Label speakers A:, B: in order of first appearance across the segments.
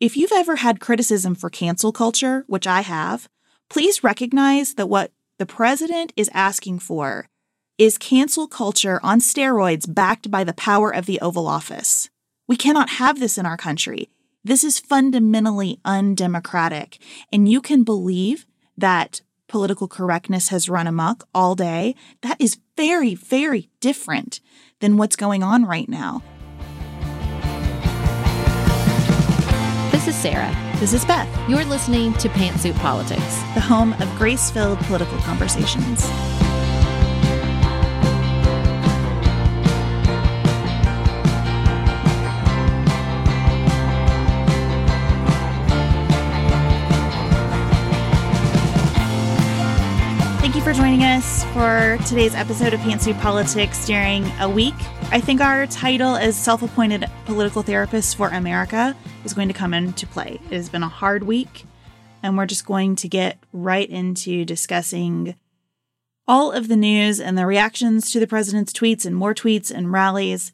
A: If you've ever had criticism for cancel culture, which I have, please recognize that what the president is asking for is cancel culture on steroids backed by the power of the Oval Office. We cannot have this in our country. This is fundamentally undemocratic. And you can believe that political correctness has run amok all day. That is very, very different than what's going on right now.
B: This is Sarah.
A: This is Beth,
B: You're listening to Pantsuit Politics.
A: the home of grace filled political conversations. Thank you for joining us for today's episode of Pantsuit Politics during a week. I think our title as self appointed political therapist for America is going to come into play. It has been a hard week, and we're just going to get right into discussing all of the news and the reactions to the president's tweets and more tweets and rallies.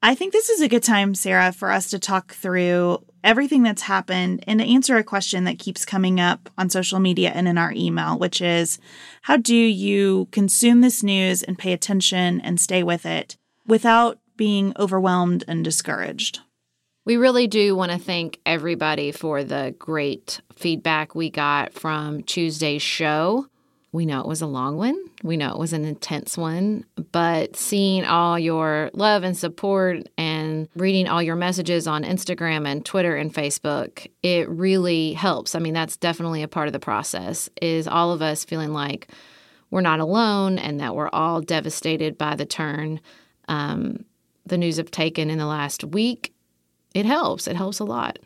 A: I think this is a good time, Sarah, for us to talk through everything that's happened and to answer a question that keeps coming up on social media and in our email, which is how do you consume this news and pay attention and stay with it without being overwhelmed and discouraged?
B: We really do want to thank everybody for the great feedback we got from Tuesday's show. We know it was a long one. We know it was an intense one, but seeing all your love and support and reading all your messages on Instagram and Twitter and Facebook, it really helps. I mean, that's definitely a part of the process is all of us feeling like we're not alone and that we're all devastated by the turn um, the news have taken in the last week. It helps. It helps a lot.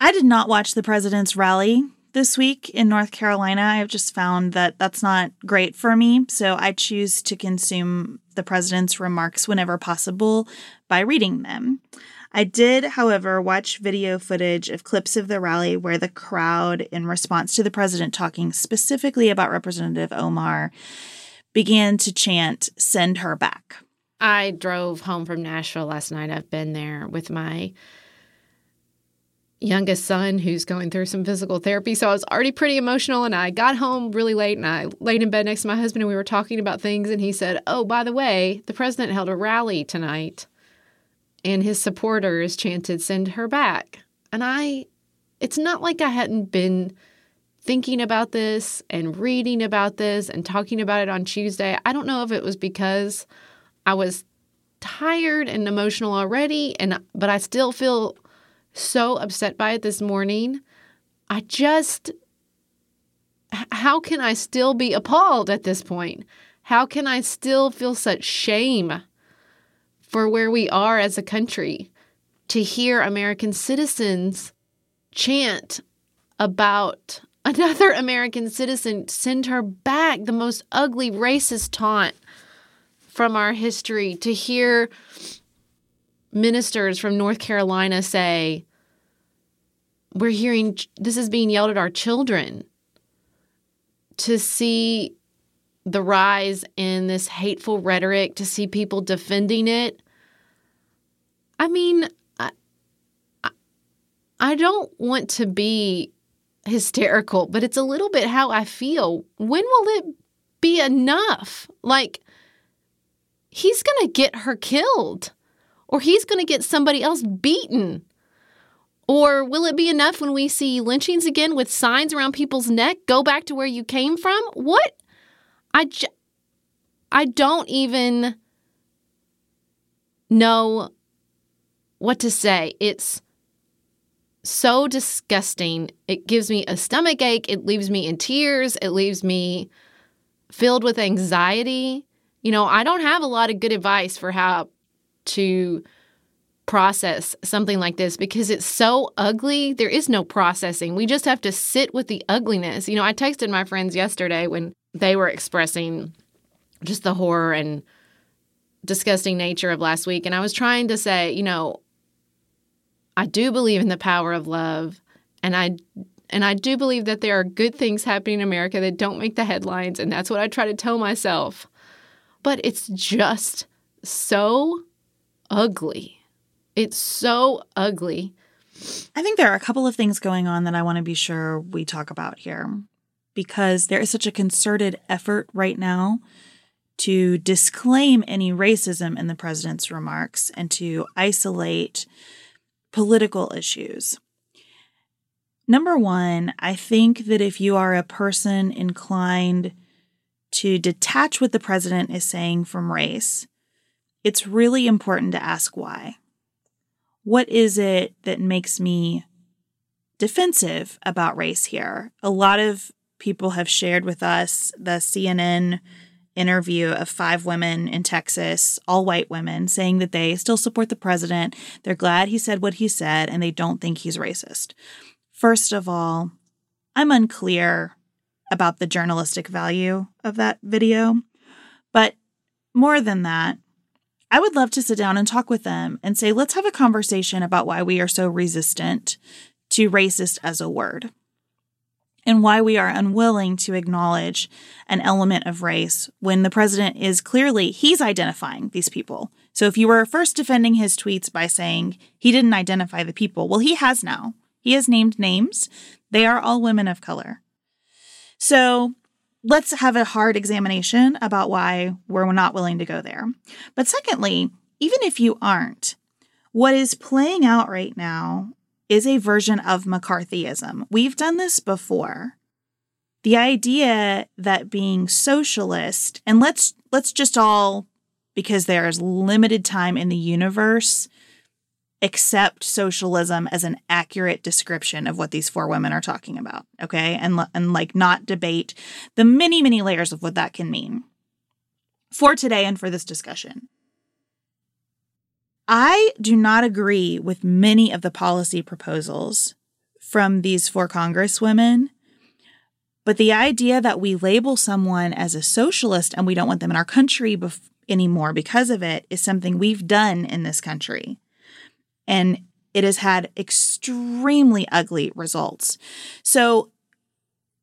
A: I did not watch the president's rally this week in North Carolina. I've just found that that's not great for me. So I choose to consume the president's remarks whenever possible by reading them. I did, however, watch video footage of clips of the rally where the crowd, in response to the president talking specifically about Representative Omar, began to chant, Send her back.
B: I drove home from Nashville last night. I've been there with my youngest son who's going through some physical therapy. So I was already pretty emotional and I got home really late and I laid in bed next to my husband and we were talking about things and he said, "Oh, by the way, the president held a rally tonight and his supporters chanted send her back." And I it's not like I hadn't been thinking about this and reading about this and talking about it on Tuesday. I don't know if it was because I was tired and emotional already and but I still feel so upset by it this morning. I just, how can I still be appalled at this point? How can I still feel such shame for where we are as a country to hear American citizens chant about another American citizen, send her back, the most ugly racist taunt from our history, to hear ministers from North Carolina say, We're hearing this is being yelled at our children. To see the rise in this hateful rhetoric, to see people defending it. I mean, I, I don't want to be hysterical, but it's a little bit how I feel. When will it be enough? Like, he's going to get her killed or he's going to get somebody else beaten. Or will it be enough when we see lynchings again with signs around people's neck? Go back to where you came from? What? I, j- I don't even know what to say. It's so disgusting. It gives me a stomach ache. It leaves me in tears. It leaves me filled with anxiety. You know, I don't have a lot of good advice for how to process something like this because it's so ugly. There is no processing. We just have to sit with the ugliness. You know, I texted my friends yesterday when they were expressing just the horror and disgusting nature of last week. And I was trying to say, you know, I do believe in the power of love. And I and I do believe that there are good things happening in America that don't make the headlines. And that's what I try to tell myself. But it's just so ugly. It's so ugly.
A: I think there are a couple of things going on that I want to be sure we talk about here because there is such a concerted effort right now to disclaim any racism in the president's remarks and to isolate political issues. Number one, I think that if you are a person inclined to detach what the president is saying from race, it's really important to ask why. What is it that makes me defensive about race here? A lot of people have shared with us the CNN interview of five women in Texas, all white women, saying that they still support the president. They're glad he said what he said and they don't think he's racist. First of all, I'm unclear about the journalistic value of that video. But more than that, I would love to sit down and talk with them and say, let's have a conversation about why we are so resistant to racist as a word and why we are unwilling to acknowledge an element of race when the president is clearly he's identifying these people. So if you were first defending his tweets by saying he didn't identify the people, well he has now. He has named names. They are all women of color. So let's have a hard examination about why we're not willing to go there. But secondly, even if you aren't, what is playing out right now is a version of McCarthyism. We've done this before. The idea that being socialist, and let's let's just all because there's limited time in the universe accept socialism as an accurate description of what these four women are talking about, okay? And and like not debate the many many layers of what that can mean. For today and for this discussion. I do not agree with many of the policy proposals from these four congresswomen. But the idea that we label someone as a socialist and we don't want them in our country bef- anymore because of it is something we've done in this country and it has had extremely ugly results. So,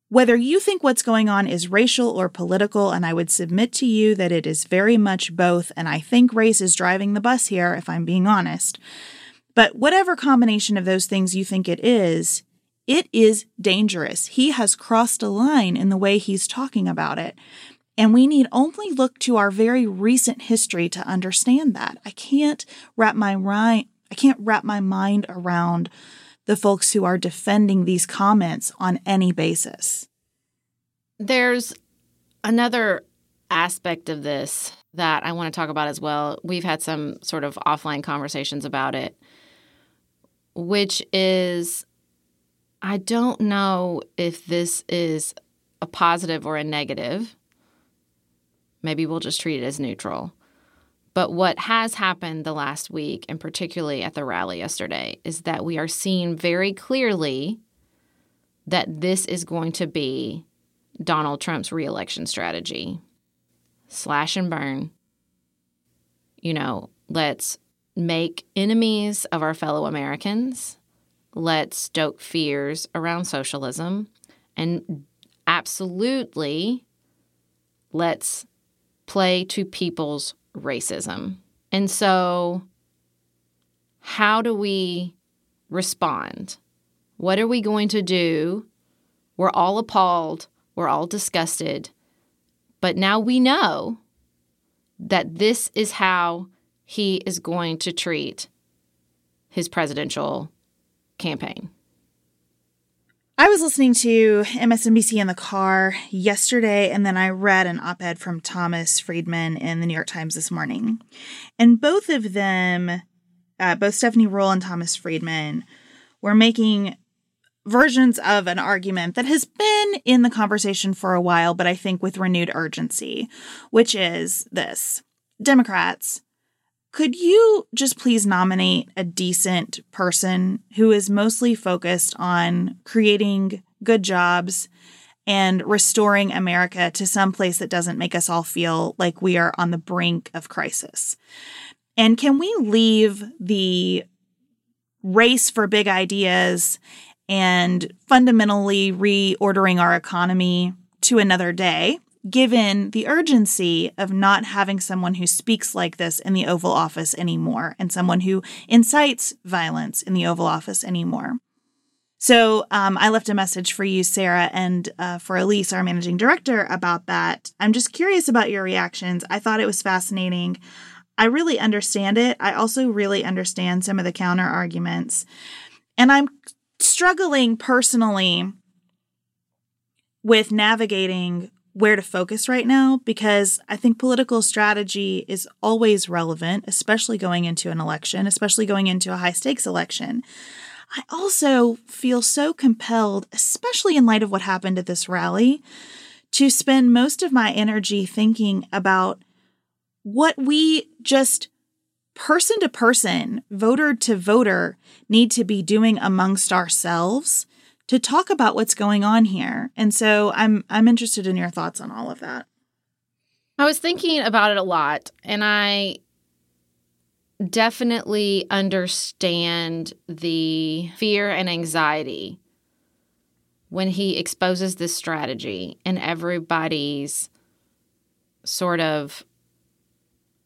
A: whether you think what's going on is racial or political, and I would submit to you that it is very much both, and I think race is driving the bus here, if I'm being honest. But whatever combination of those things you think it is, it is dangerous. He has crossed a line in the way he's talking about it. And we need only look to our very recent history to understand that. I can't wrap my right I can't wrap my mind around the folks who are defending these comments on any basis.
B: There's another aspect of this that I want to talk about as well. We've had some sort of offline conversations about it, which is I don't know if this is a positive or a negative. Maybe we'll just treat it as neutral. But what has happened the last week, and particularly at the rally yesterday, is that we are seeing very clearly that this is going to be Donald Trump's reelection strategy slash and burn. You know, let's make enemies of our fellow Americans. Let's stoke fears around socialism. And absolutely, let's play to people's racism. And so, how do we respond? What are we going to do? We're all appalled, we're all disgusted, but now we know that this is how he is going to treat his presidential campaign.
A: I was listening to MSNBC in the car yesterday, and then I read an op ed from Thomas Friedman in the New York Times this morning. And both of them, uh, both Stephanie Ruhle and Thomas Friedman, were making versions of an argument that has been in the conversation for a while, but I think with renewed urgency, which is this Democrats could you just please nominate a decent person who is mostly focused on creating good jobs and restoring America to some place that doesn't make us all feel like we are on the brink of crisis? And can we leave the race for big ideas and fundamentally reordering our economy to another day given the urgency of not having someone who speaks like this in the Oval Office anymore and someone who incites violence in the Oval Office anymore. So um, I left a message for you, Sarah, and uh, for Elise, our managing director, about that. I'm just curious about your reactions. I thought it was fascinating. I really understand it. I also really understand some of the counter arguments. And I'm struggling personally with navigating where to focus right now because I think political strategy is always relevant, especially going into an election, especially going into a high stakes election. I also feel so compelled, especially in light of what happened at this rally, to spend most of my energy thinking about what we just person to person, voter to voter, need to be doing amongst ourselves to talk about what's going on here. And so I'm I'm interested in your thoughts on all of that.
B: I was thinking about it a lot and I definitely understand the fear and anxiety when he exposes this strategy and everybody's sort of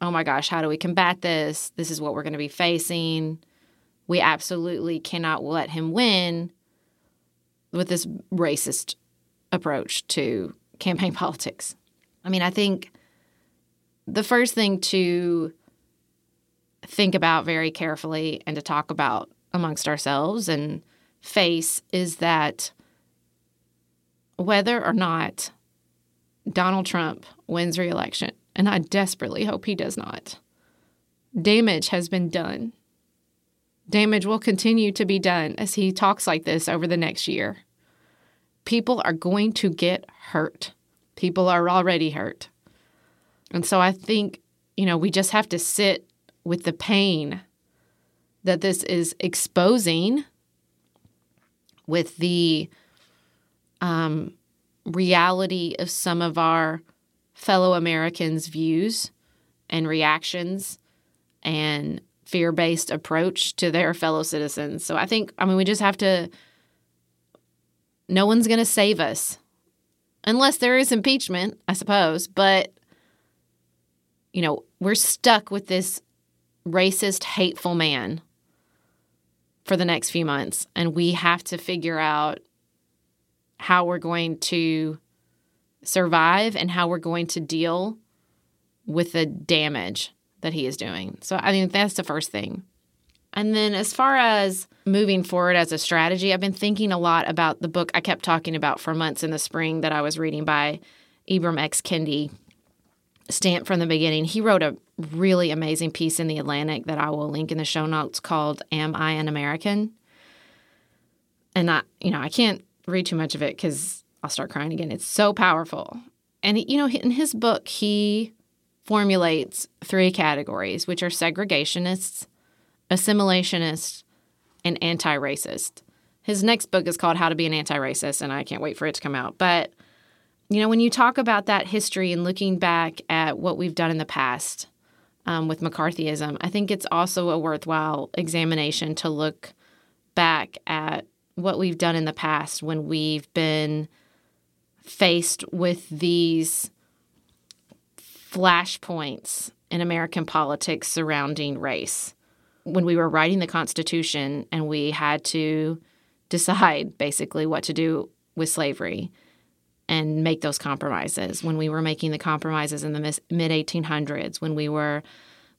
B: oh my gosh, how do we combat this? This is what we're going to be facing. We absolutely cannot let him win with this racist approach to campaign politics. I mean, I think the first thing to think about very carefully and to talk about amongst ourselves and face is that whether or not Donald Trump wins reelection, and I desperately hope he does not, damage has been done Damage will continue to be done as he talks like this over the next year. People are going to get hurt. People are already hurt. And so I think, you know, we just have to sit with the pain that this is exposing with the um, reality of some of our fellow Americans' views and reactions and fear based approach to their fellow citizens. So I think, I mean, we just have to, no one's going to save us unless there is impeachment, I suppose. But, you know, we're stuck with this racist, hateful man for the next few months. And we have to figure out how we're going to survive and how we're going to deal with the damage that he is doing. So I think that's the first thing. And then as far as moving forward as a strategy, I've been thinking a lot about the book I kept talking about for months in the spring that I was reading by Ibram X. Kendi, Stamp from the Beginning. He wrote a really amazing piece in The Atlantic that I will link in the show notes called Am I an American? And I, you know, I can't read too much of it because I'll start crying again. It's so powerful. And, you know, in his book, he formulates three categories, which are segregationists, assimilationists, and anti racist. His next book is called How to Be an Anti Racist, and I can't wait for it to come out. But, you know, when you talk about that history and looking back at what we've done in the past um, with McCarthyism, I think it's also a worthwhile examination to look back at what we've done in the past when we've been faced with these flashpoints in American politics surrounding race. When we were writing the Constitution and we had to decide basically what to do with slavery and make those compromises, when we were making the compromises in the mid 1800s, when we were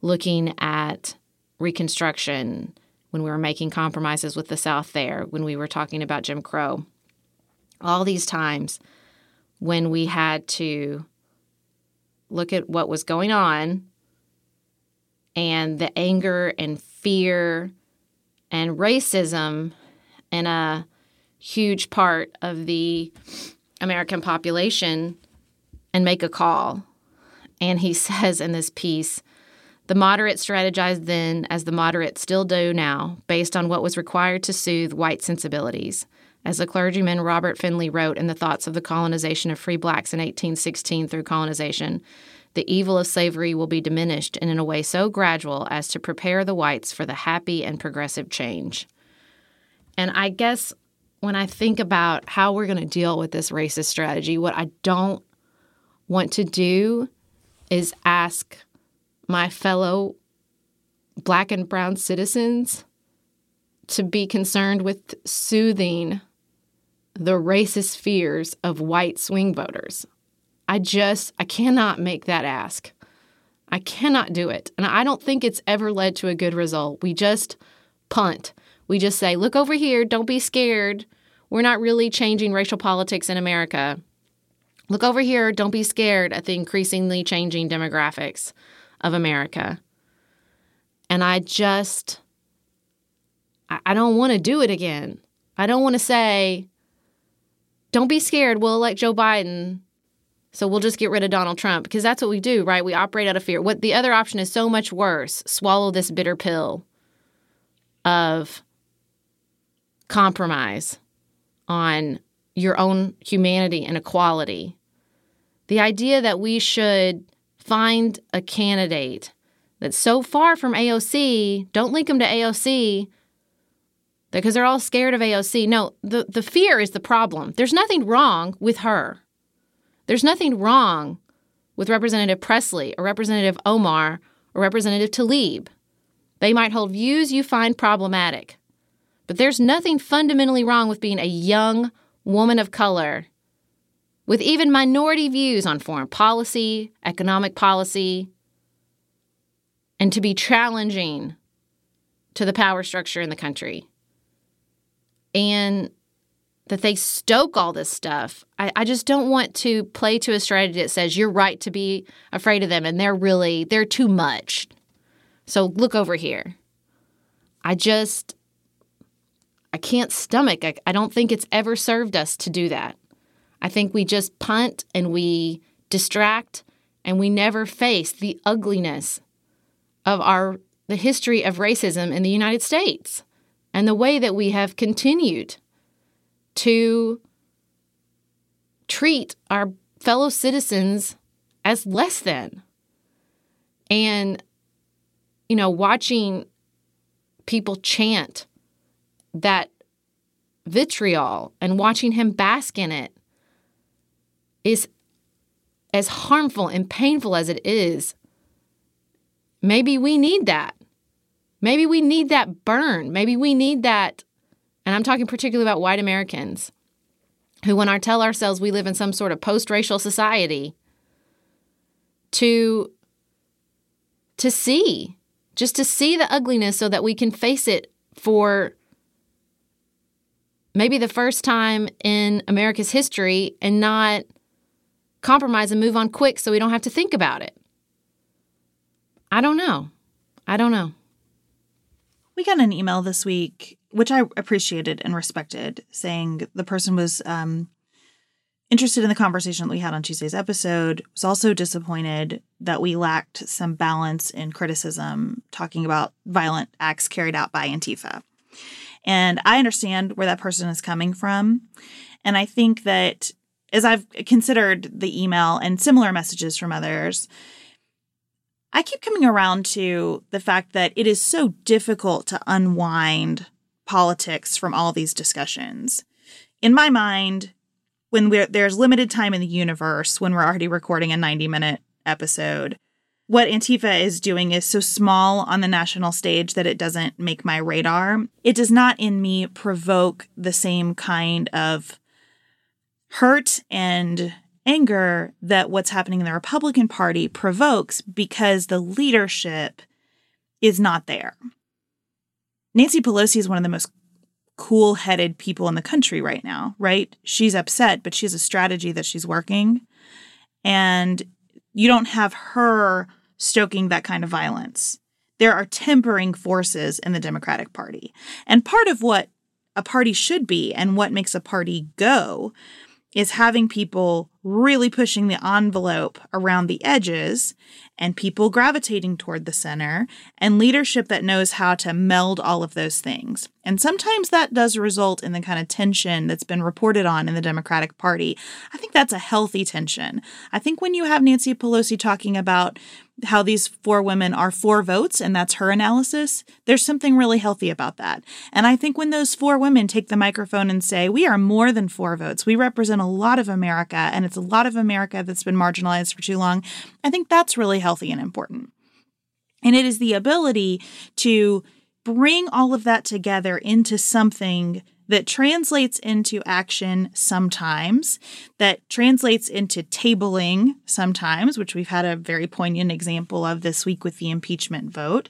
B: looking at Reconstruction, when we were making compromises with the South there, when we were talking about Jim Crow, all these times when we had to look at what was going on and the anger and fear and racism in a huge part of the American population and make a call. And he says in this piece, the moderates strategized then, as the moderates still do now, based on what was required to soothe white sensibilities. As the clergyman Robert Finley wrote in The Thoughts of the Colonization of Free Blacks in 1816 through colonization, the evil of slavery will be diminished and in a way so gradual as to prepare the whites for the happy and progressive change. And I guess when I think about how we're going to deal with this racist strategy, what I don't want to do is ask my fellow black and brown citizens to be concerned with soothing the racist fears of white swing voters. I just, I cannot make that ask. I cannot do it. And I don't think it's ever led to a good result. We just punt. We just say, look over here, don't be scared. We're not really changing racial politics in America. Look over here, don't be scared at the increasingly changing demographics of America. And I just, I don't want to do it again. I don't want to say, don't be scared. We'll elect Joe Biden. So we'll just get rid of Donald Trump because that's what we do, right? We operate out of fear. What the other option is so much worse. Swallow this bitter pill of compromise on your own humanity and equality. The idea that we should find a candidate that's so far from AOC, don't link them to AOC, because they're all scared of AOC. No, the, the fear is the problem. There's nothing wrong with her. There's nothing wrong with Representative Pressley or Representative Omar or Representative Tlaib. They might hold views you find problematic. But there's nothing fundamentally wrong with being a young woman of color with even minority views on foreign policy, economic policy, and to be challenging to the power structure in the country and that they stoke all this stuff. I, I, just don't want to play to a strategy that says you're right to be afraid of them and they're really, they're too much. So look over here. I just, I can't stomach. I, I don't think it's ever served us to do that. I think we just punt and we distract and we never face the ugliness of our the history of racism in the United States and the way that we have continued to treat our fellow citizens as less than. And, you know, watching people chant that vitriol and watching him bask in it is as harmful and painful as it is. Maybe we need that. Maybe we need that burn. Maybe we need that. And I'm talking particularly about white Americans who, when I tell ourselves we live in some sort of post racial society, to to see just to see the ugliness so that we can face it for maybe the first time in America's history and not compromise and move on quick so we don't have to think about it. I don't know. I don't know.
A: We got an email this week, which I appreciated and respected, saying the person was um, interested in the conversation that we had on Tuesday's episode, was also disappointed that we lacked some balance in criticism, talking about violent acts carried out by Antifa. And I understand where that person is coming from. And I think that as I've considered the email and similar messages from others, I keep coming around to the fact that it is so difficult to unwind politics from all these discussions. In my mind, when there's limited time in the universe, when we're already recording a 90 minute episode, what Antifa is doing is so small on the national stage that it doesn't make my radar. It does not in me provoke the same kind of hurt and anger that what's happening in the Republican Party provokes because the leadership is not there. Nancy Pelosi is one of the most cool headed people in the country right now, right? She's upset, but she has a strategy that she's working. And you don't have her stoking that kind of violence. There are tempering forces in the Democratic Party. And part of what a party should be and what makes a party go is having people really pushing the envelope around the edges and people gravitating toward the center and leadership that knows how to meld all of those things. And sometimes that does result in the kind of tension that's been reported on in the Democratic Party. I think that's a healthy tension. I think when you have Nancy Pelosi talking about how these four women are four votes, and that's her analysis, there's something really healthy about that. And I think when those four women take the microphone and say, We are more than four votes, we represent a lot of America, and it's a lot of America that's been marginalized for too long, I think that's really healthy and important. And it is the ability to bring all of that together into something that translates into action sometimes, that translates into tabling sometimes, which we've had a very poignant example of this week with the impeachment vote,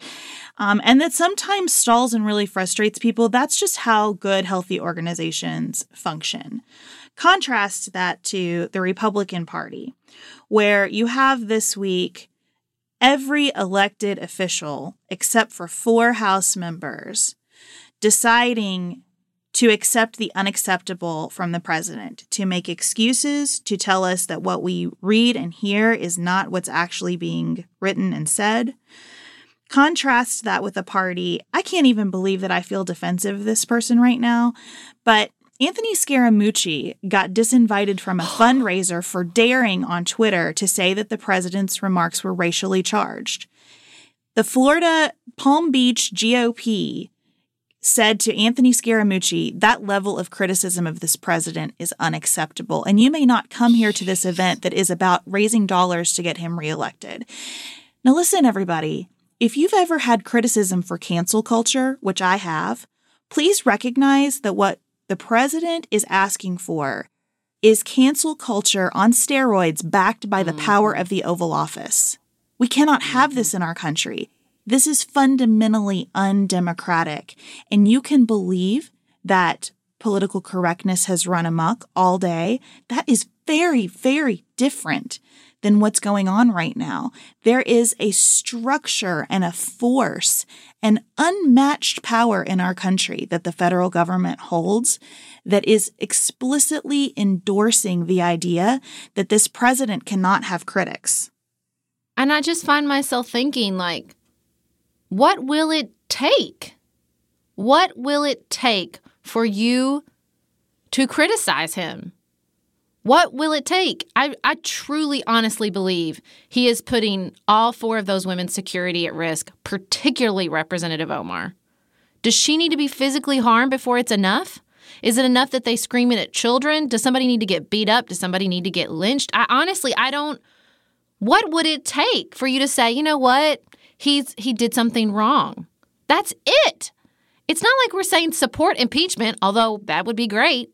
A: um, and that sometimes stalls and really frustrates people. That's just how good, healthy organizations function. Contrast that to the Republican Party, where you have this week every elected official, except for four House members, deciding to accept the unacceptable from the president, to make excuses, to tell us that what we read and hear is not what's actually being written and said. Contrast that with a party. I can't even believe that I feel defensive of this person right now, but Anthony Scaramucci got disinvited from a fundraiser for daring on Twitter to say that the president's remarks were racially charged. The Florida Palm Beach GOP said to Anthony Scaramucci, that level of criticism of this president is unacceptable. And you may not come here to this event that is about raising dollars to get him reelected. Now, listen, everybody. If you've ever had criticism for cancel culture, which I have, please recognize that what the president is asking for is cancel culture on steroids backed by the power mm-hmm. of the Oval Office. We cannot have mm-hmm. this in our country. This is fundamentally undemocratic. And you can believe that political correctness has run amok all day. That is very, very different than what's going on right now. There is a structure and a force an unmatched power in our country that the federal government holds that is explicitly endorsing the idea that this president cannot have critics.
B: And I just find myself thinking, like, what will it take? What will it take for you to criticize him? What will it take? I, I truly, honestly believe he is putting all four of those women's security at risk, particularly Representative Omar. Does she need to be physically harmed before it's enough? Is it enough that they scream it at children? Does somebody need to get beat up? Does somebody need to get lynched? I honestly, I don't. What would it take for you to say, you know what? He's he did something wrong. That's it. It's not like we're saying support impeachment, although that would be great.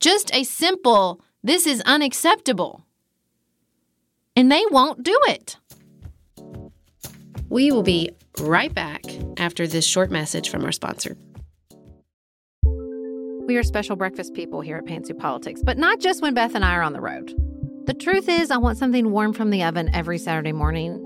B: Just a simple, this is unacceptable. And they won't do it. We will be right back after this short message from our sponsor. We are special breakfast people here at Pantsuit Politics, but not just when Beth and I are on the road. The truth is, I want something warm from the oven every Saturday morning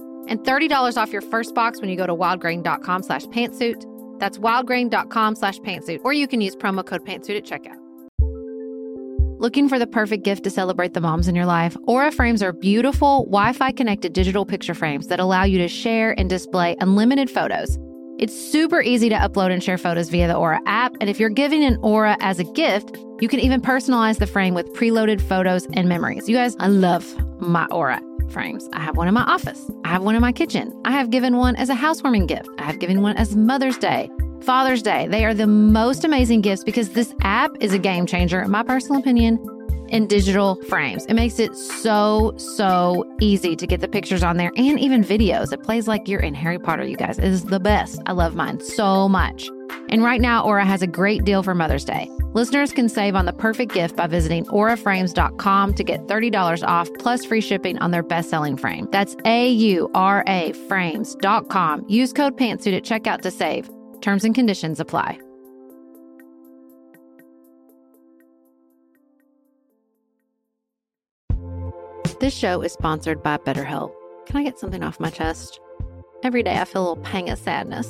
B: and $30 off your first box when you go to wildgrain.com slash pantsuit. That's wildgrain.com slash pantsuit, or you can use promo code pantsuit at checkout. Looking for the perfect gift to celebrate the moms in your life? Aura frames are beautiful, Wi Fi connected digital picture frames that allow you to share and display unlimited photos. It's super easy to upload and share photos via the Aura app, and if you're giving an Aura as a gift, you can even personalize the frame with preloaded photos and memories. You guys, I love my Aura frames. I have one in my office. I have one in my kitchen. I have given one as a housewarming gift. I have given one as Mother's Day, Father's Day. They are the most amazing gifts because this app is a game changer, in my personal opinion, in digital frames. It makes it so, so easy to get the pictures on there and even videos. It plays like you're in Harry Potter, you guys. It is the best. I love mine so much. And right now, Aura has a great deal for Mother's Day. Listeners can save on the perfect gift by visiting auraframes.com to get $30 off plus free shipping on their best selling frame. That's A U R A frames.com. Use code PANTSUIT at checkout to save. Terms and conditions apply. This show is sponsored by BetterHelp. Can I get something off my chest? Every day I feel a little pang of sadness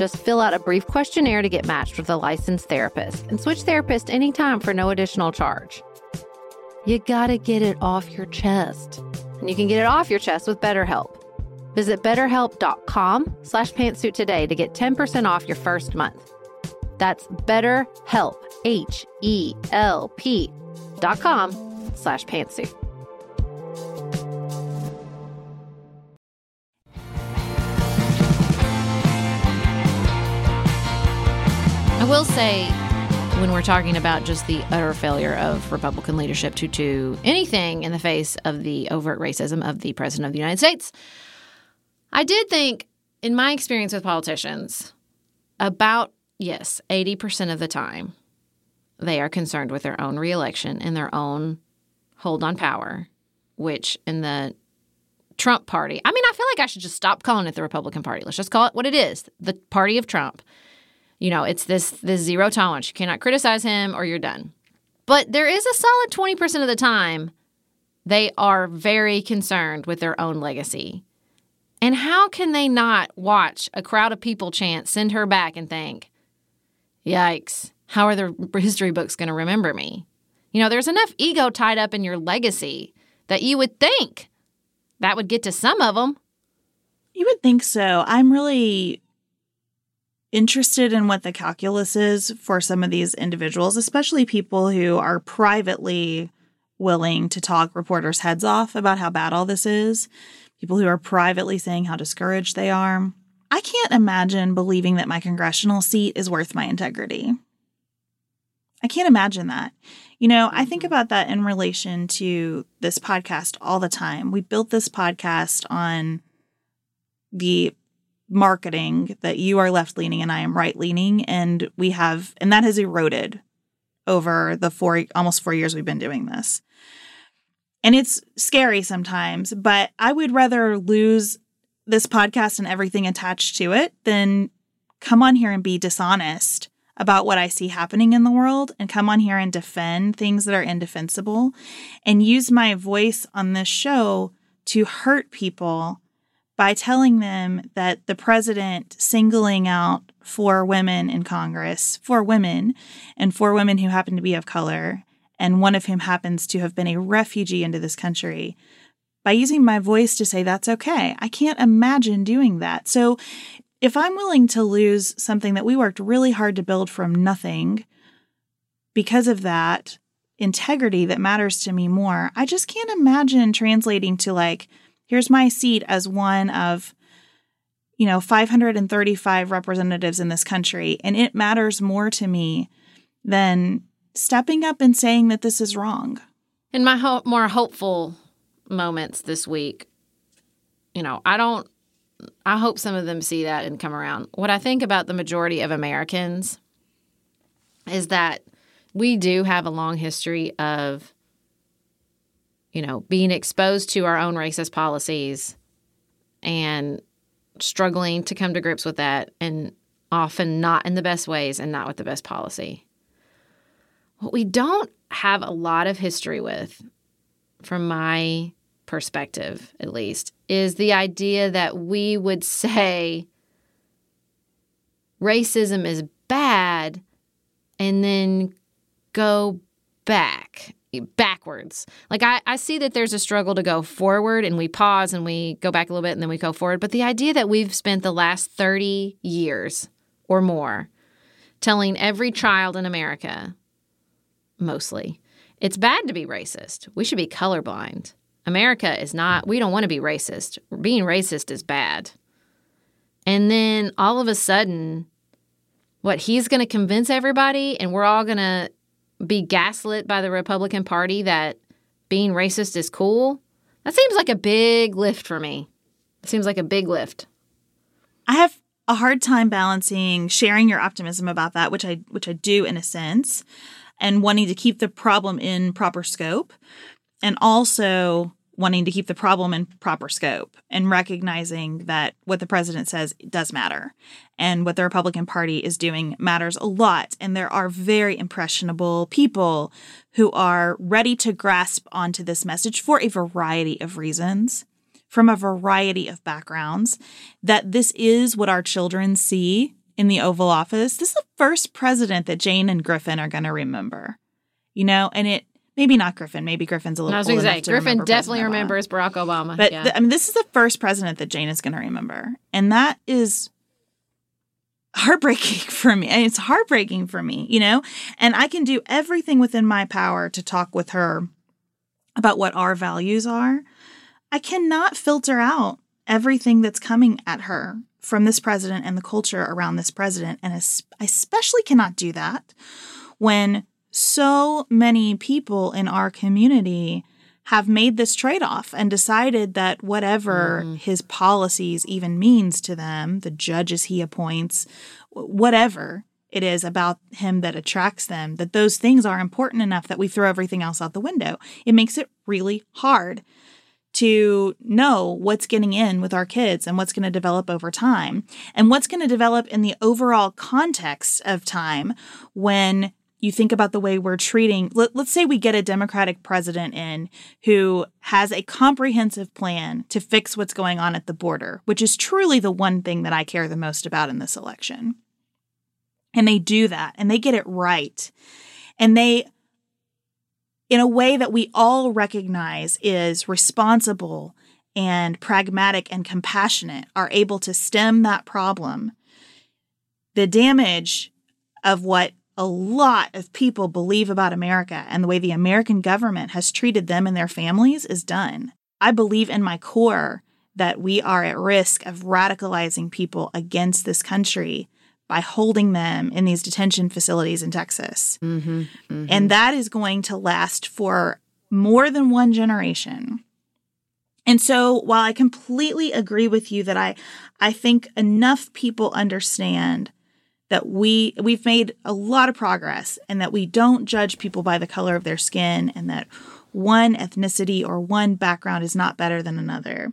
B: Just fill out a brief questionnaire to get matched with a licensed therapist and switch therapist anytime for no additional charge. You gotta get it off your chest. And you can get it off your chest with BetterHelp. Visit betterhelp.com slash pantsuit today to get 10% off your first month. That's betterhelp, H-E-L-P dot com slash pantsuit. I will say, when we're talking about just the utter failure of Republican leadership to do anything in the face of the overt racism of the President of the United States, I did think, in my experience with politicians, about, yes, 80% of the time, they are concerned with their own reelection and their own hold on power, which in the Trump party, I mean, I feel like I should just stop calling it the Republican Party. Let's just call it what it is the party of Trump. You know, it's this, this zero tolerance. You cannot criticize him or you're done. But there is a solid 20% of the time they are very concerned with their own legacy. And how can they not watch a crowd of people chant, send her back, and think, yikes, how are the history books going to remember me? You know, there's enough ego tied up in your legacy that you would think that would get to some of them.
A: You would think so. I'm really interested in what the calculus is for some of these individuals, especially people who are privately willing to talk reporters' heads off about how bad all this is, people who are privately saying how discouraged they are. I can't imagine believing that my congressional seat is worth my integrity. I can't imagine that. You know, I think mm-hmm. about that in relation to this podcast all the time. We built this podcast on the marketing that you are left leaning and I am right leaning. And we have, and that has eroded over the four, almost four years we've been doing this. And it's scary sometimes, but I would rather lose this podcast and everything attached to it than come on here and be dishonest about what I see happening in the world and come on here and defend things that are indefensible and use my voice on this show to hurt people by telling them that the president singling out four women in Congress, four women, and four women who happen to be of color, and one of whom happens to have been a refugee into this country, by using my voice to say that's okay. I can't imagine doing that. So if I'm willing to lose something that we worked really hard to build from nothing because of that integrity that matters to me more, I just can't imagine translating to like, here's my seat as one of you know 535 representatives in this country and it matters more to me than stepping up and saying that this is wrong.
B: In my ho- more hopeful moments this week you know i don't i hope some of them see that and come around. What i think about the majority of americans is that we do have a long history of you know, being exposed to our own racist policies and struggling to come to grips with that and often not in the best ways and not with the best policy. What we don't have a lot of history with, from my perspective at least, is the idea that we would say racism is bad and then go back backwards. Like I, I see that there's a struggle to go forward and we pause and we go back a little bit and then we go forward. But the idea that we've spent the last 30 years or more telling every child in America, mostly, it's bad to be racist. We should be colorblind. America is not, we don't want to be racist. Being racist is bad. And then all of a sudden, what he's going to convince everybody and we're all going to be gaslit by the Republican Party that being racist is cool, that seems like a big lift for me. It seems like a big lift.
A: I have a hard time balancing sharing your optimism about that, which I which I do in a sense, and wanting to keep the problem in proper scope, and also wanting to keep the problem in proper scope and recognizing that what the president says does matter and what the Republican Party is doing matters a lot. And there are very impressionable people who are ready to grasp onto this message for a variety of reasons, from a variety of backgrounds, that this is what our children see in the Oval Office. This is the first president that Jane and Griffin are going to remember. You know, and it maybe not Griffin. Maybe Griffin's a little. I was going to say
B: Griffin definitely remembers Barack Obama.
A: But
B: yeah.
A: th- I mean, this is the first president that Jane is going to remember, and that is heartbreaking for me. And it's heartbreaking for me, you know. And I can do everything within my power to talk with her about what our values are. I cannot filter out everything that's coming at her from this president and the culture around this president, and I especially cannot do that when so many people in our community have made this trade off and decided that whatever mm. his policies even means to them, the judges he appoints, whatever it is about him that attracts them, that those things are important enough that we throw everything else out the window. It makes it really hard to know what's getting in with our kids and what's going to develop over time and what's going to develop in the overall context of time when you think about the way we're treating let, us say we get a democratic president in who has a comprehensive plan to fix what's going on at the border which is truly the one thing that i care the most about in this election. And they do that and they get it right. And they in a way that we all recognize is responsible and pragmatic and compassionate are able to stem that problem. The damage of what a lot of people believe about America and the way the American government has treated them and their families is done. I believe in my core that we are at risk of radicalizing people against this country by holding them in these detention facilities in Texas.
B: Mm-hmm, mm-hmm.
A: And that is going to last for more than one generation. And so while I completely agree with you that I I think enough people understand that we we've made a lot of progress and that we don't judge people by the color of their skin and that one ethnicity or one background is not better than another.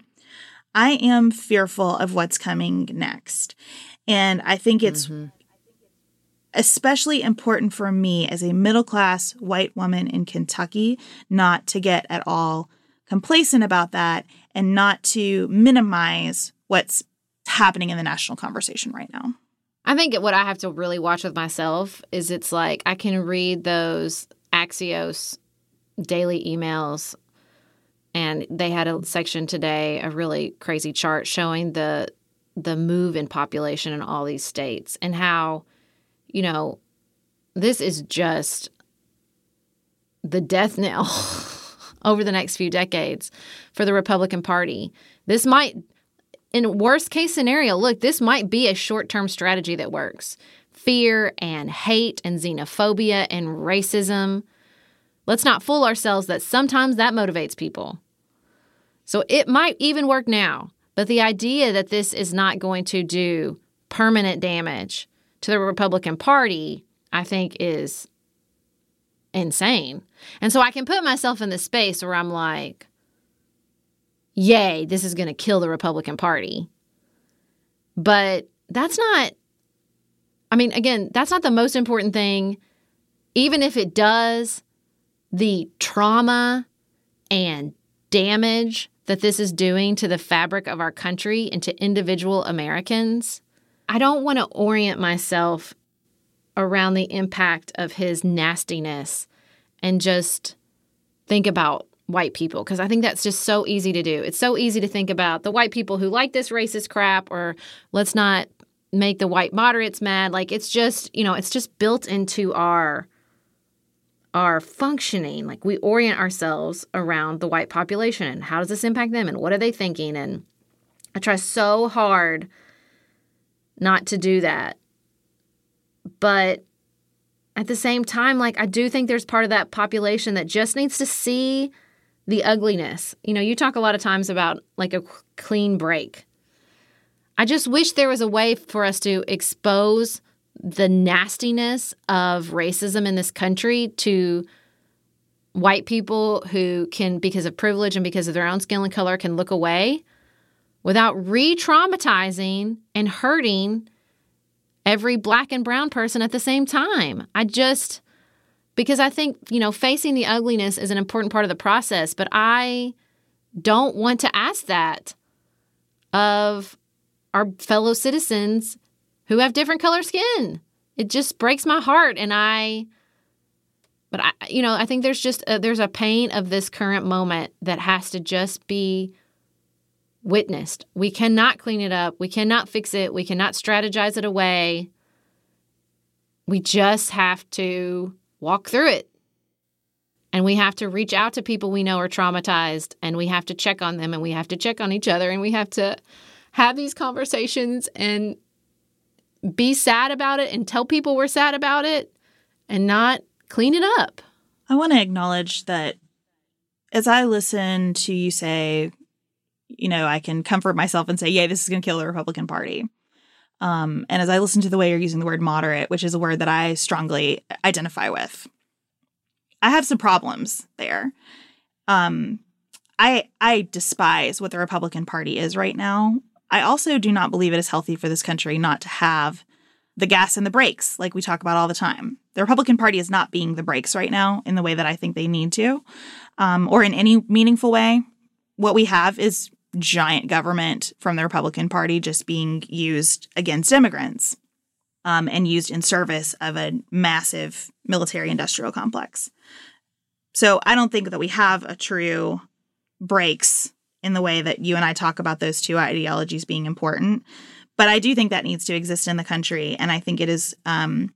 A: I am fearful of what's coming next. And I think it's mm-hmm. especially important for me as a middle class white woman in Kentucky not to get at all complacent about that and not to minimize what's happening in the national conversation right now.
B: I think what I have to really watch with myself is it's like I can read those Axios daily emails and they had a section today, a really crazy chart showing the the move in population in all these states and how you know this is just the death knell over the next few decades for the Republican Party. This might in worst case scenario, look, this might be a short term strategy that works. Fear and hate and xenophobia and racism. Let's not fool ourselves that sometimes that motivates people. So it might even work now, but the idea that this is not going to do permanent damage to the Republican Party, I think, is insane. And so I can put myself in the space where I'm like, yay, this is going to kill the Republican Party. But that's not, I mean, again, that's not the most important thing. Even if it does, the trauma and damage that this is doing to the fabric of our country and to individual Americans, I don't want to orient myself around the impact of his nastiness and just think about white people because I think that's just so easy to do. It's so easy to think about the white people who like this racist crap or let's not make the white moderates mad. Like it's just, you know, it's just built into our our functioning. Like we orient ourselves around the white population and how does this impact them and what are they thinking and I try so hard not to do that. But at the same time, like I do think there's part of that population that just needs to see the ugliness. You know, you talk a lot of times about like a clean break. I just wish there was a way for us to expose the nastiness of racism in this country to white people who can, because of privilege and because of their own skin and color, can look away without re traumatizing and hurting every black and brown person at the same time. I just because I think, you know, facing the ugliness is an important part of the process, but I don't want to ask that of our fellow citizens who have different color skin. It just breaks my heart and I but I you know, I think there's just a, there's a pain of this current moment that has to just be witnessed. We cannot clean it up. We cannot fix it. We cannot strategize it away. We just have to walk through it. And we have to reach out to people we know are traumatized and we have to check on them and we have to check on each other and we have to have these conversations and be sad about it and tell people we're sad about it and not clean it up.
A: I want to acknowledge that as I listen to you say, you know, I can comfort myself and say, yay, this is going to kill the Republican Party. Um, and as I listen to the way you're using the word moderate, which is a word that I strongly identify with, I have some problems there. Um, I I despise what the Republican Party is right now. I also do not believe it is healthy for this country not to have the gas and the brakes like we talk about all the time. The Republican Party is not being the brakes right now in the way that I think they need to, um, or in any meaningful way. What we have is giant government from the Republican Party just being used against immigrants um, and used in service of a massive military industrial complex. So I don't think that we have a true brakes in the way that you and I talk about those two ideologies being important. But I do think that needs to exist in the country. And I think it is um,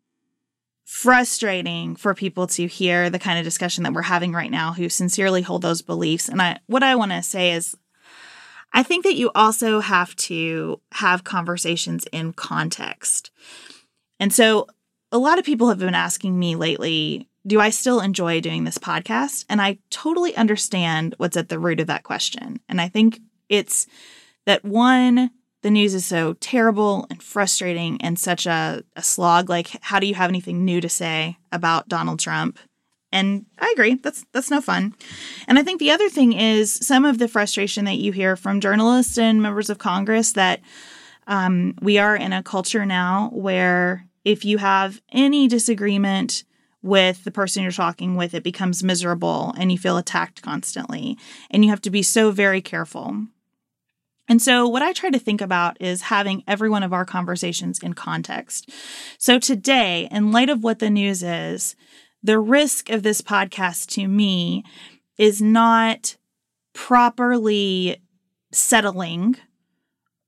A: frustrating for people to hear the kind of discussion that we're having right now who sincerely hold those beliefs. And I what I want to say is I think that you also have to have conversations in context. And so a lot of people have been asking me lately, do I still enjoy doing this podcast? And I totally understand what's at the root of that question. And I think it's that one, the news is so terrible and frustrating and such a, a slog. Like, how do you have anything new to say about Donald Trump? And I agree, that's that's no fun. And I think the other thing is some of the frustration that you hear from journalists and members of Congress that um, we are in a culture now where if you have any disagreement with the person you're talking with, it becomes miserable and you feel attacked constantly. And you have to be so very careful. And so, what I try to think about is having every one of our conversations in context. So, today, in light of what the news is, the risk of this podcast to me is not properly settling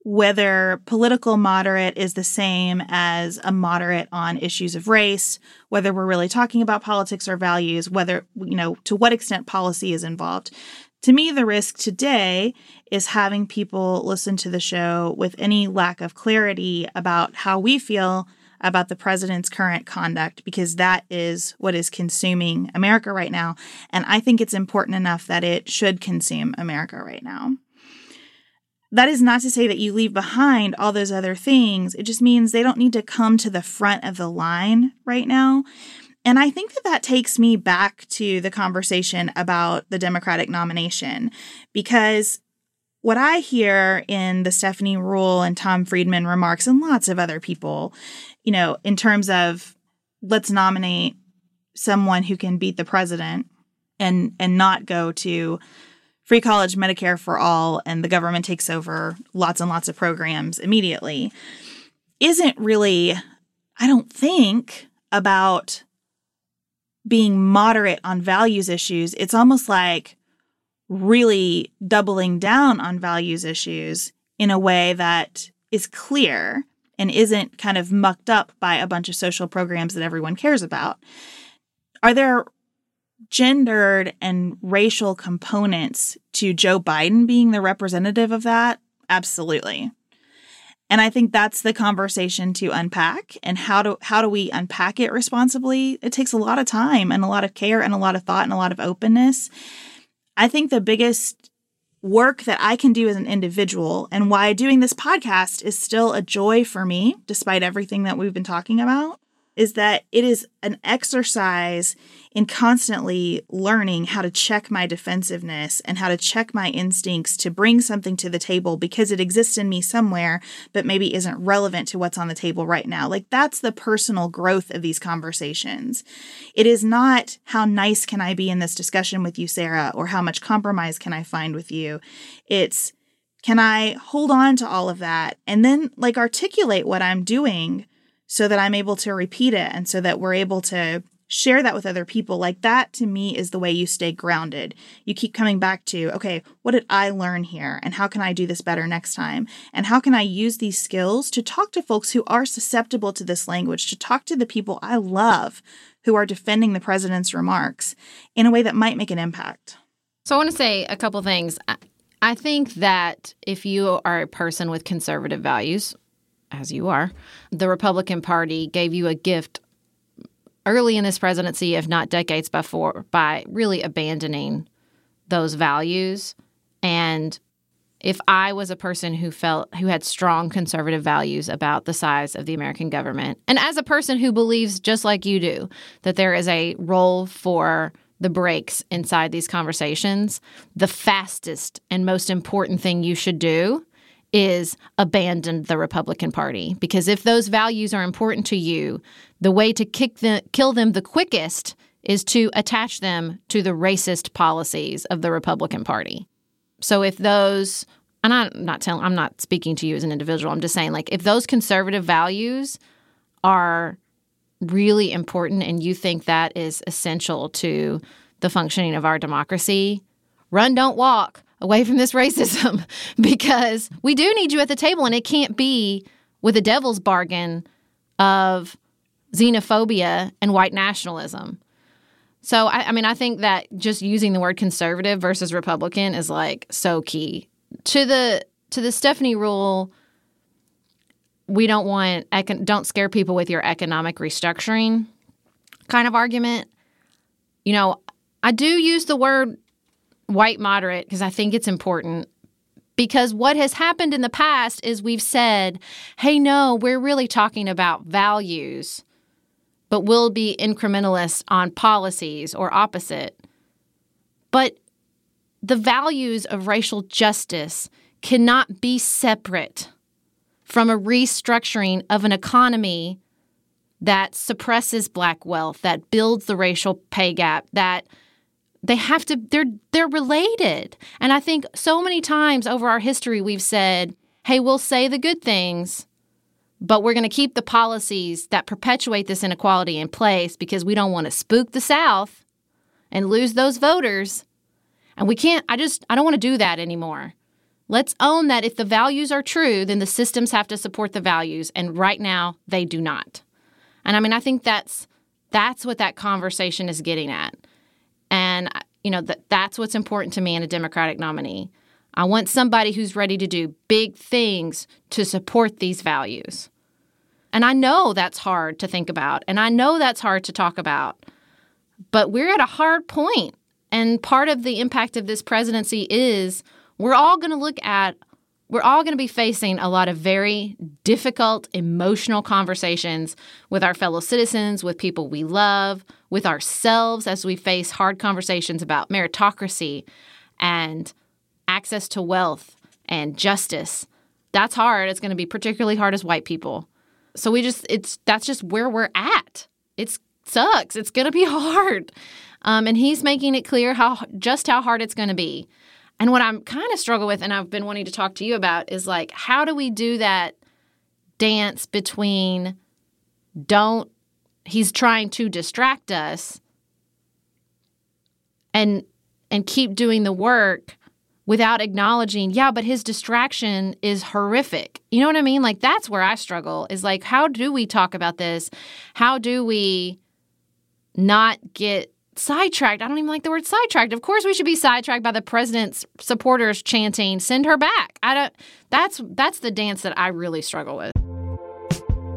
A: whether political moderate is the same as a moderate on issues of race, whether we're really talking about politics or values, whether, you know, to what extent policy is involved. To me, the risk today is having people listen to the show with any lack of clarity about how we feel about the president's current conduct, because that is what is consuming America right now. And I think it's important enough that it should consume America right now. That is not to say that you leave behind all those other things. It just means they don't need to come to the front of the line right now. And I think that that takes me back to the conversation about the Democratic nomination because what I hear in the Stephanie Ruhle and Tom Friedman remarks and lots of other people, you know, in terms of let's nominate someone who can beat the president and and not go to free college, Medicare for all, and the government takes over lots and lots of programs immediately, isn't really, I don't think, about being moderate on values issues. It's almost like really doubling down on values issues in a way that is clear and isn't kind of mucked up by a bunch of social programs that everyone cares about. Are there gendered and racial components to Joe Biden being the representative of that? Absolutely. And I think that's the conversation to unpack and how do how do we unpack it responsibly? It takes a lot of time and a lot of care and a lot of thought and a lot of openness. I think the biggest work that I can do as an individual. And why doing this podcast is still a joy for me despite everything that we've been talking about is that it is an exercise in constantly learning how to check my defensiveness and how to check my instincts to bring something to the table because it exists in me somewhere, but maybe isn't relevant to what's on the table right now. Like that's the personal growth of these conversations. It is not how nice can I be in this discussion with you, Sarah, or how much compromise can I find with you. It's can I hold on to all of that and then like articulate what I'm doing so that I'm able to repeat it and so that we're able to share that with other people. Like that to me is the way you stay grounded. You keep coming back to, okay, what did I learn here? And how can I do this better next time? And how can I use these skills to talk to folks who are susceptible to this language, to talk to the people I love who are defending the president's remarks in a way that might make an impact?
B: So I want to say a couple things. I think that if you are a person with conservative values, as you are, the Republican Party gave you a gift early in this presidency, if not decades before, by really abandoning those values. And if I was a person who felt who had strong conservative values about the size of the American government, and as a person who believes just like you do that there is a role for the brakes inside these conversations, the fastest and most important thing you should do is abandon the Republican Party. Because if those values are important to you, the way to kick the, kill them the quickest is to attach them to the racist policies of the Republican Party. So if those, and I'm not telling, I'm not speaking to you as an individual. I'm just saying, like, if those conservative values are really important and you think that is essential to the functioning of our democracy, run, don't walk away from this racism because we do need you at the table and it can't be with a devil's bargain of xenophobia and white nationalism. So, I, I, mean, I think that just using the word conservative versus Republican is like so key to the to the Stephanie Ruhle. we don't want econ- don't scare people with your economic restructuring kind of argument. You know, I do use the word white moderate because I think it's important. Because what has happened in the past is we've said, hey, no, we're really talking about values, but we'll be incrementalist on policies or opposite. But the values of racial justice cannot be separate from a restructuring of an economy that suppresses black wealth, that builds the racial pay gap, that they have to they're they're related. And I think so many times over our history we've said, "Hey, we'll say the good things, but we're going to keep the policies that perpetuate this inequality in place because we don't want to spook the South and lose those voters." And we can't I just I don't want to do that anymore. Let's own that if the values are true, then the systems have to support the values and right now they do not. And I mean, I think that's that's what that conversation is getting at. And you know, that that's what's important to me in a Democratic nominee. I want somebody who's ready to do big things to support these values. And I know that's hard to think about, and I know that's hard to talk about. But we're at a hard point. And part of the impact of this presidency is we're all going to look at we're all going to be facing a lot of very difficult emotional conversations with our fellow citizens, with people we love, with ourselves as we face hard conversations about meritocracy and access to wealth and justice. That's hard. It's going to be particularly hard as white people. So we just it's that's just where we're at. It sucks. It's going to be hard. Um, and he's making it clear how just how hard it's going to be. And what I'm kind of struggle with, and I've been wanting to talk to you about, is like, how do we do that dance between don't, he's trying to distract us and, and keep doing the work without acknowledging, yeah, but his distraction is horrific. You know what I mean? Like, that's where I struggle is like, how do we talk about this? How do we not get sidetracked. I don't even like the word sidetracked. Of course, we should be sidetracked by the president's supporters chanting, "Send her back." I don't. That's that's the dance that I really struggle with.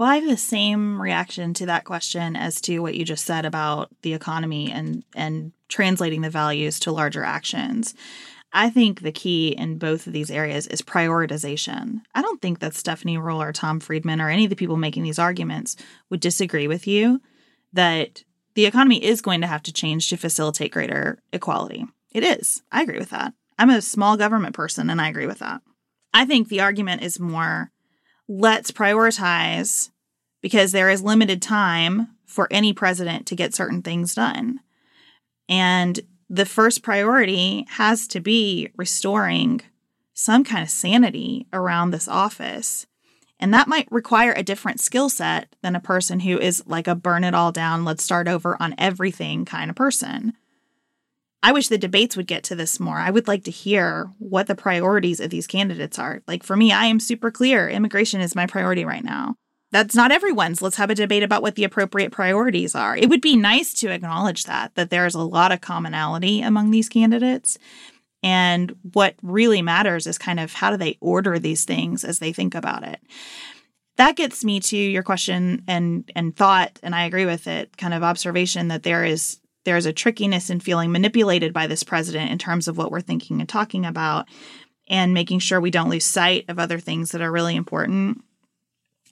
A: Well, I have the same reaction to that question as to what you just said about the economy and and translating the values to larger actions. I think the key in both of these areas is prioritization. I don't think that Stephanie Ruhle or Tom Friedman or any of the people making these arguments would disagree with you that the economy is going to have to change to facilitate greater equality. It is. I agree with that. I'm a small government person and I agree with that. I think the argument is more let's prioritize because there is limited time for any president to get certain things done. And the first priority has to be restoring some kind of sanity around this office. And that might require a different skill set than a person who is like a burn it all down, let's start over on everything kind of person. I wish the debates would get to this more. I would like to hear what the priorities of these candidates are. Like for me, I am super clear immigration is my priority right now that's not everyone's. Let's have a debate about what the appropriate priorities are. It would be nice to acknowledge that, that there's a lot of commonality among these candidates. And what really matters is kind of how do they order these things as they think about it. That gets me to your question and and thought, and I agree with it, kind of observation that there is there's a trickiness in feeling manipulated by this president in terms of what we're thinking and talking about and making sure we don't lose sight of other things that are really important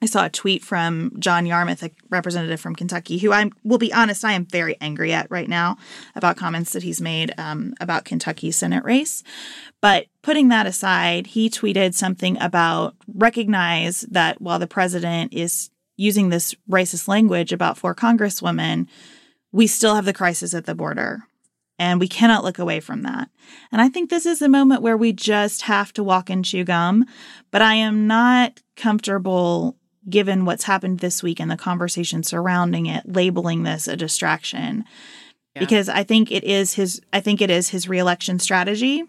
A: I saw a tweet from John Yarmuth, a representative from Kentucky, who I will be honest, I am very angry at right now about comments that he's made um, about Kentucky Senate race. But putting that aside, he tweeted something about recognize that while the president is using this racist language about four congresswomen, we still have the crisis at the border. And we cannot look away from that. And I think this is a moment where we just have to walk and chew gum. But I am not comfortable given what's happened this week and the conversation surrounding it, labeling this a distraction. Yeah. Because I think it is his I think it is his reelection strategy.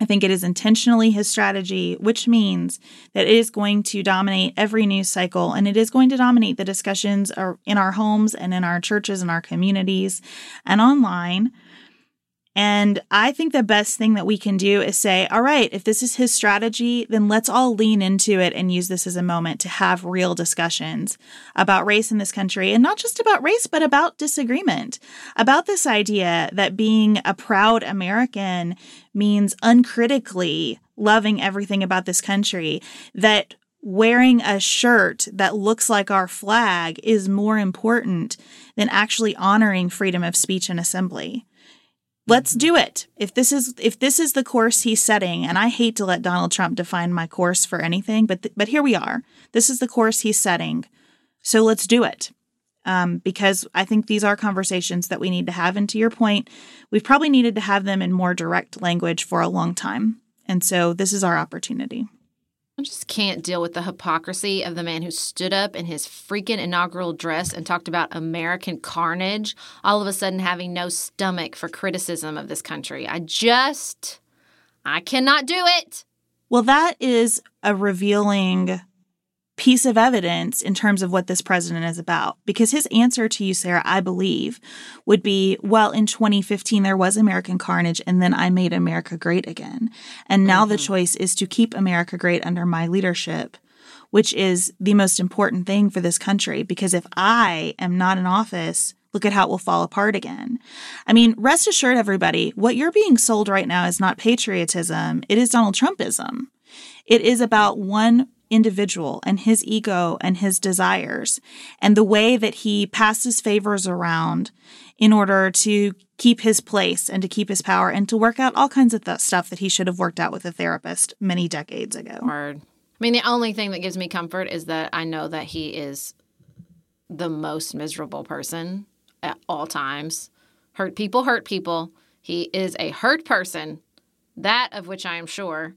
A: I think it is intentionally his strategy, which means that it is going to dominate every news cycle and it is going to dominate the discussions in our homes and in our churches and our communities and online. And I think the best thing that we can do is say, all right, if this is his strategy, then let's all lean into it and use this as a moment to have real discussions about race in this country. And not just about race, but about disagreement, about this idea that being a proud American means uncritically loving everything about this country, that wearing a shirt that looks like our flag is more important than actually honoring freedom of speech and assembly let's do it. If this is if this is the course he's setting and i hate to let donald trump define my course for anything but th- but here we are. This is the course he's setting. So let's do it. Um, because i think these are conversations that we need to have. And to your point we've probably needed to have them in more direct language for a long time. And so this is our opportunity
B: I just can't deal with the hypocrisy of the man who stood up in his freaking inaugural dress and talked about American carnage, all of a sudden having no stomach for criticism of this country. I just, I cannot do it.
A: Well, that is a revealing piece of evidence in terms of what this president is about. Because his answer to you, Sarah, I believe, would be well, in 2015, there was American carnage, and then I made America great again. And now mm-hmm. the choice is to keep America great under my leadership. Which is the most important thing for this country. Because if I am not in office, look at how it will fall apart again. I mean, rest assured, everybody, what you're being sold right now is not patriotism, it is Donald Trumpism. It is about one individual and his ego and his desires and the way that he passes favors around in order to keep his place and to keep his power and to work out all kinds of th- stuff that he should have worked out with a therapist many decades ago.
B: Word. I mean, the only thing that gives me comfort is that I know that he is the most miserable person at all times. Hurt people hurt people. He is a hurt person, that of which I am sure.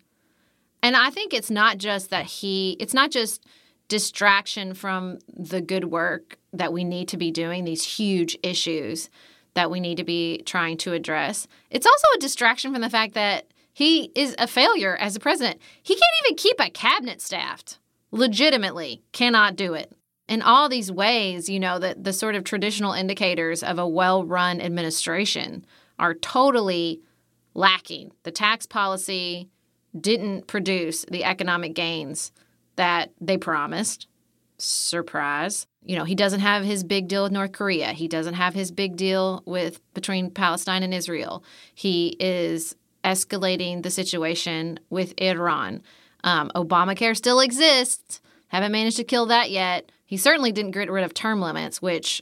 B: And I think it's not just that he, it's not just distraction from the good work that we need to be doing, these huge issues that we need to be trying to address. It's also a distraction from the fact that he is a failure as a president. He can't even keep a cabinet staffed. Legitimately, cannot do it. In all these ways, you know, that the sort of traditional indicators of a well run administration are totally lacking. The tax policy didn't produce the economic gains that they promised. Surprise. You know, he doesn't have his big deal with North Korea. He doesn't have his big deal with between Palestine and Israel. He is escalating the situation with Iran. Um, Obamacare still exists. Haven't managed to kill that yet. He certainly didn't get rid of term limits, which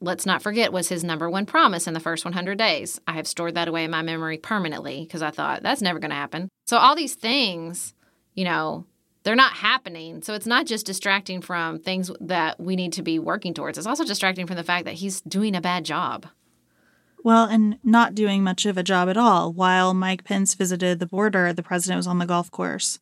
B: let's not forget was his number one promise in the first 100 days. I have stored that away in my memory permanently because I thought that's never going to happen. So all these things, you know, they're not happening. So it's not just distracting from things that we need to be working towards. It's also distracting from the fact that he's doing a bad job.
A: Well, and not doing much of a job at all. While Mike Pence visited the border, the president was on the golf course.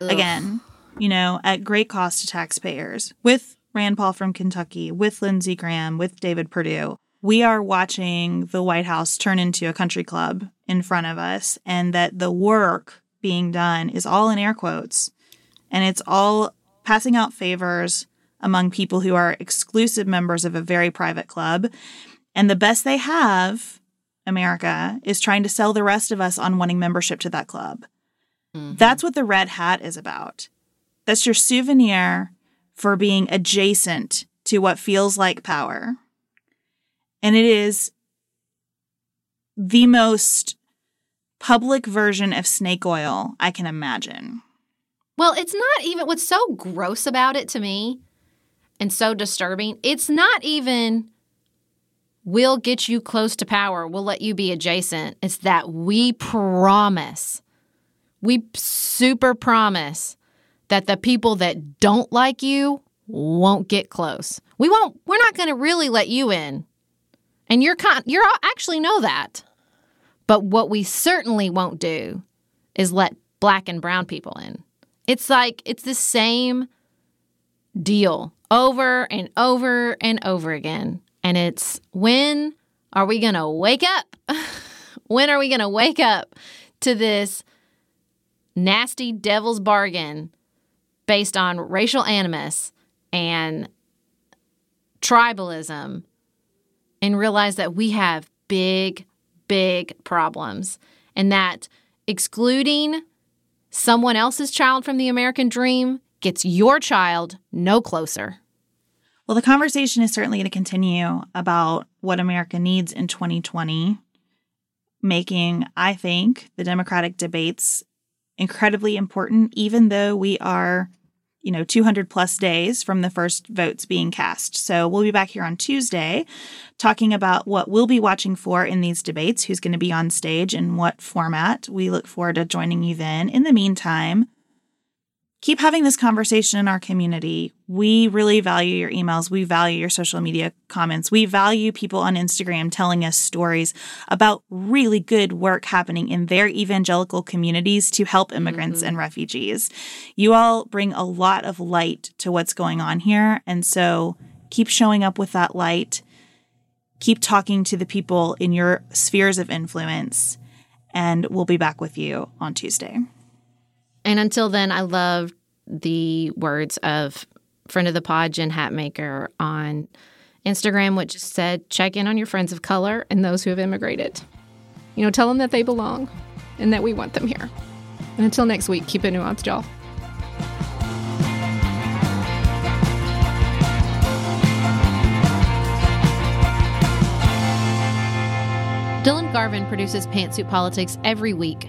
A: Ugh. Again, you know, at great cost to taxpayers with Rand Paul from Kentucky, with Lindsey Graham, with David Perdue. We are watching the White House turn into a country club in front of us, and that the work being done is all in air quotes and it's all passing out favors among people who are exclusive members of a very private club. And the best they have, America, is trying to sell the rest of us on wanting membership to that club. Mm-hmm. That's what the red hat is about. That's your souvenir for being adjacent to what feels like power. And it is the most public version of snake oil I can imagine.
B: Well, it's not even what's so gross about it to me and so disturbing. It's not even we'll get you close to power, we'll let you be adjacent. It's that we promise, we super promise that the people that don't like you won't get close. We won't, we're not going to really let you in. And you're con- you're actually know that. But what we certainly won't do is let black and brown people in. It's like it's the same deal over and over and over again. And it's when are we going to wake up? when are we going to wake up to this nasty devil's bargain based on racial animus and tribalism and realize that we have big, big problems and that excluding Someone else's child from the American dream gets your child no closer.
A: Well, the conversation is certainly going to continue about what America needs in 2020, making, I think, the Democratic debates incredibly important, even though we are you know, 200 plus days from the first votes being cast. So we'll be back here on Tuesday talking about what we'll be watching for in these debates, who's going to be on stage and what format. We look forward to joining you then. In the meantime, keep having this conversation in our community. We really value your emails. We value your social media comments. We value people on Instagram telling us stories about really good work happening in their evangelical communities to help immigrants mm-hmm. and refugees. You all bring a lot of light to what's going on here. And so keep showing up with that light. Keep talking to the people in your spheres of influence. And we'll be back with you on Tuesday.
B: And until then, I love the words of friend of the pod, Jen Hatmaker, on Instagram, which just said, check in on your friends of color and those who have immigrated. You know, tell them that they belong and that we want them here. And until next week, keep it nuanced, y'all. Dylan Garvin produces Pantsuit Politics every week.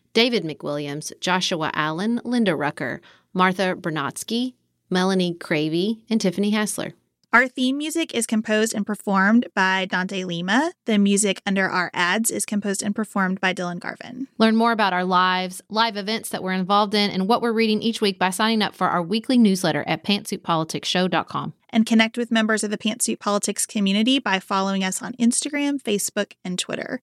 B: David McWilliams, Joshua Allen, Linda Rucker, Martha Bernatsky, Melanie Cravey, and Tiffany Hassler.
A: Our theme music is composed and performed by Dante Lima. The music under our ads is composed and performed by Dylan Garvin.
B: Learn more about our lives, live events that we're involved in, and what we're reading each week by signing up for our weekly newsletter at pantsuitpoliticsshow.com.
A: And connect with members of the Pantsuit Politics community by following us on Instagram, Facebook, and Twitter.